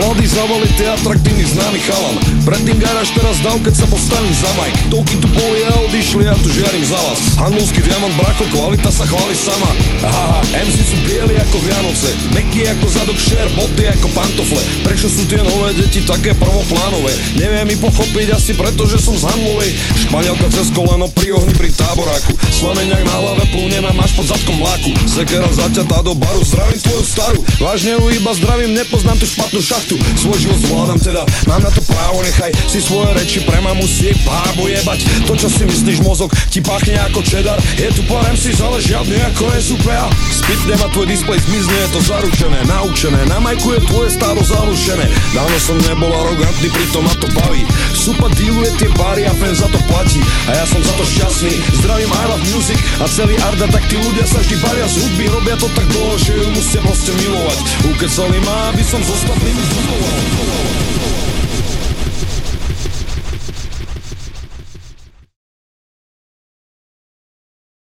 Mladý zavalitý, atraktívny, známy chalan. Predtým garáž, teraz dav, keď sa postavím za majk Toky tu boli a odišli, ja tu žiarím za vás. Hanulský diamant, brako, kvalita sa chváli sama. Haha, MC sú bieli ako Vianoce Meky ako zadok šer, boty ako pantofle. Prečo sú tie nové deti také prvoplánové? Neviem mi pochopiť asi preto, že som z Hanlovej Španielka cez koleno pri ohni pri táboráku. Slameňak na hlave plúne ma máš pod zadkom mláku. Sekera zaťatá do baru, zdravím tvoju starú Vážne ju iba zdravím, nepoznám tú špatnú šachtu. Svoj život zvládam teda, mám na to právo, nechaj si svoje reči pre mamu si bábo jebať. To čo si myslíš mozog, ti pachne ako čedar. Je tu pár MC, ale žiadny ako SUPA Spitne ma tvoj displej, zmizne je to zaručené, naučené Na majku je tvoje stádo zalušené Dávno som nebol arogantný, pritom ma to baví. Supa dealuje tie páry a fen za to platí. A ja som za to šťastný, zdravím I love music a celý Arda Tak tí ľudia sa vždy bavia z hudby, robia to tak dlho, že ju musia proste milovať. Ukecali ma, aby som s ostatnými zbudoval